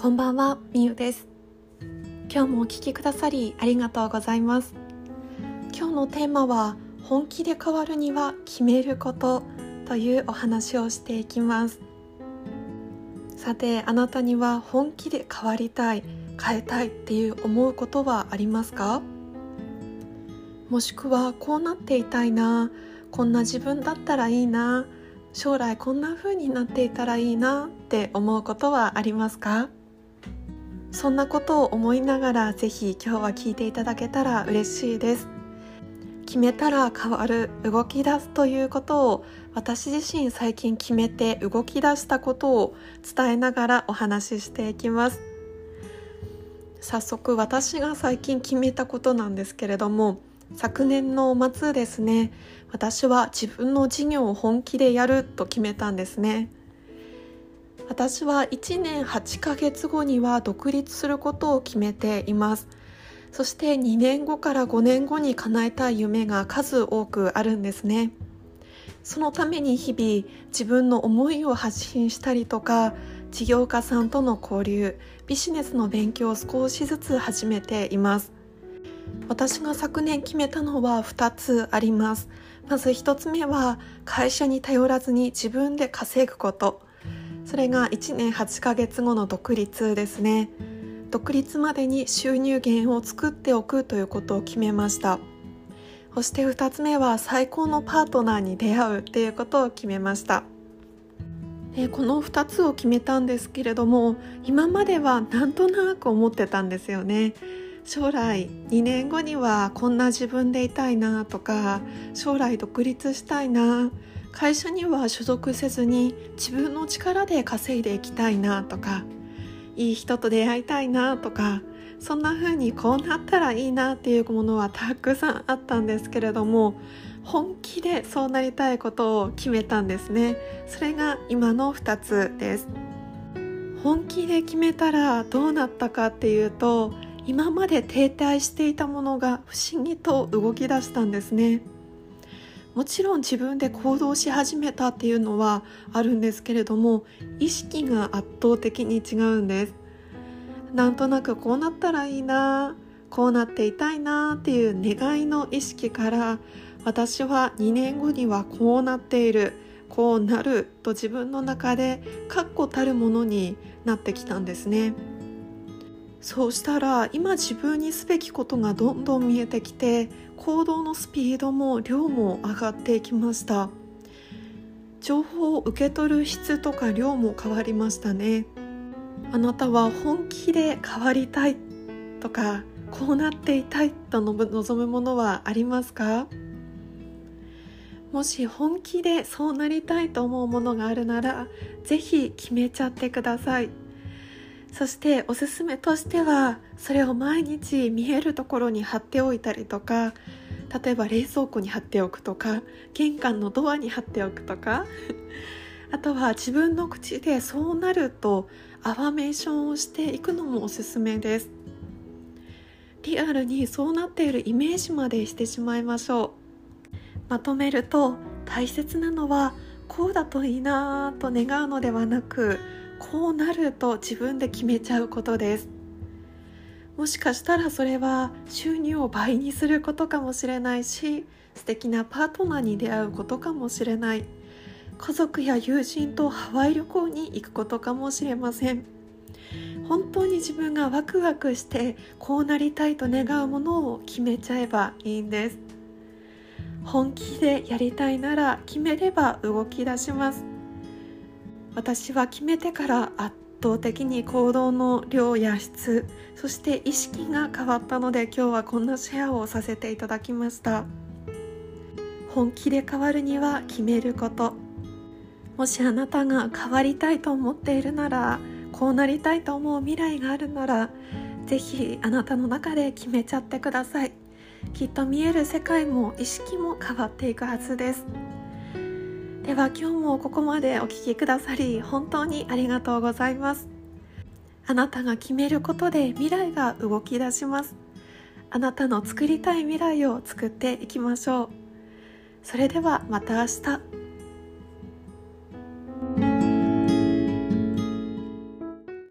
こんばんは、みゆです。今日もお聞きくださりありがとうございます。今日のテーマは本気で変わるには決めることというお話をしていきます。さてあなたには本気で変わりたい変えたいっていう思うことはありますか？もしくはこうなっていたいなこんな自分だったらいいな将来こんな風になっていたらいいなって思うことはありますか？そんなことを思いながらぜひ今日は聞いていただけたら嬉しいです。決めたら変わる動き出すということを私自身最近決めて動き出したことを伝えながらお話ししていきます。早速私が最近決めたことなんですけれども昨年の末ですね私は自分の事業を本気でやると決めたんですね。私は1年8ヶ月後には独立することを決めています。そして2年後から5年後に叶えたい夢が数多くあるんですね。そのために日々自分の思いを発信したりとか事業家さんとの交流ビジネスの勉強を少しずつ始めています。私が昨年決めたのは2つあります。まず1つ目は会社に頼らずに自分で稼ぐこと。それが1年8ヶ月後の独立ですね。独立までに収入源を作っておくということを決めました。そして2つ目は最高のパートナーに出会うっていうことを決めました。でこの2つを決めたんですけれども今まではなんとなく思ってたんですよね。将来2年後にはこんな自分でいたいなとか将来独立したいな会社には所属せずに自分の力で稼いでいきたいなとかいい人と出会いたいなとかそんな風にこうなったらいいなっていうものはたくさんあったんですけれども本気でそうなりたいことを決めたんですね。それが今の2つです。本気で決めたらどうなったかっていうと今まで停滞していたものが不思議と動き出したんですね。もちろん自分で行動し始めたっていうのはあるんですけれども意識が圧倒的に違うんです。なんとなくこうなったらいいなこうなっていたいなっていう願いの意識から私は2年後にはこうなっているこうなると自分の中で確固たるものになってきたんですね。そうしたら今自分にすべきことがどんどん見えてきて行動のスピードも量も上がっていきました。情報を受け取る質とか量も変わりましたね。あなたは本気で変わりたいとかこうなっていたいと望むものはありますか？もし本気でそうなりたいと思うものがあるならぜひ決めちゃってください。そしておすすめとしてはそれを毎日見えるところに貼っておいたりとか例えば冷蔵庫に貼っておくとか玄関のドアに貼っておくとか あとは自分の口でそうなるとアファメーションをしていくのもおすすめです。リアルにそうなっているイメージまでしてしまいましょう。まとめると大切なのはこうだといいなと願うのではなくこうなると自分で決めちゃうことです。もしかしたらそれは収入を倍にすることかもしれないし素敵なパートナーに出会うことかもしれない。家族や友人とハワイ旅行に行くことかもしれません。本当に自分がワクワクしてこうなりたいと願うものを決めちゃえばいいんです。本気でやりたいなら決めれば動き出します。私は決めてから圧倒的に行動の量や質そして意識が変わったので今日はこんなシェアをさせていただきました。本気で変わるには決めること。もしあなたが変わりたいと思っているならこうなりたいと思う未来があるならぜひあなたの中で決めちゃってください。きっと見える世界も意識も変わっていくはずです。では今日もここまでお聴きくださり本当にありがとうございます。あなたが決めることで未来が動き出します。あなたの作りたい未来を作っていきましょう。それではまた明日。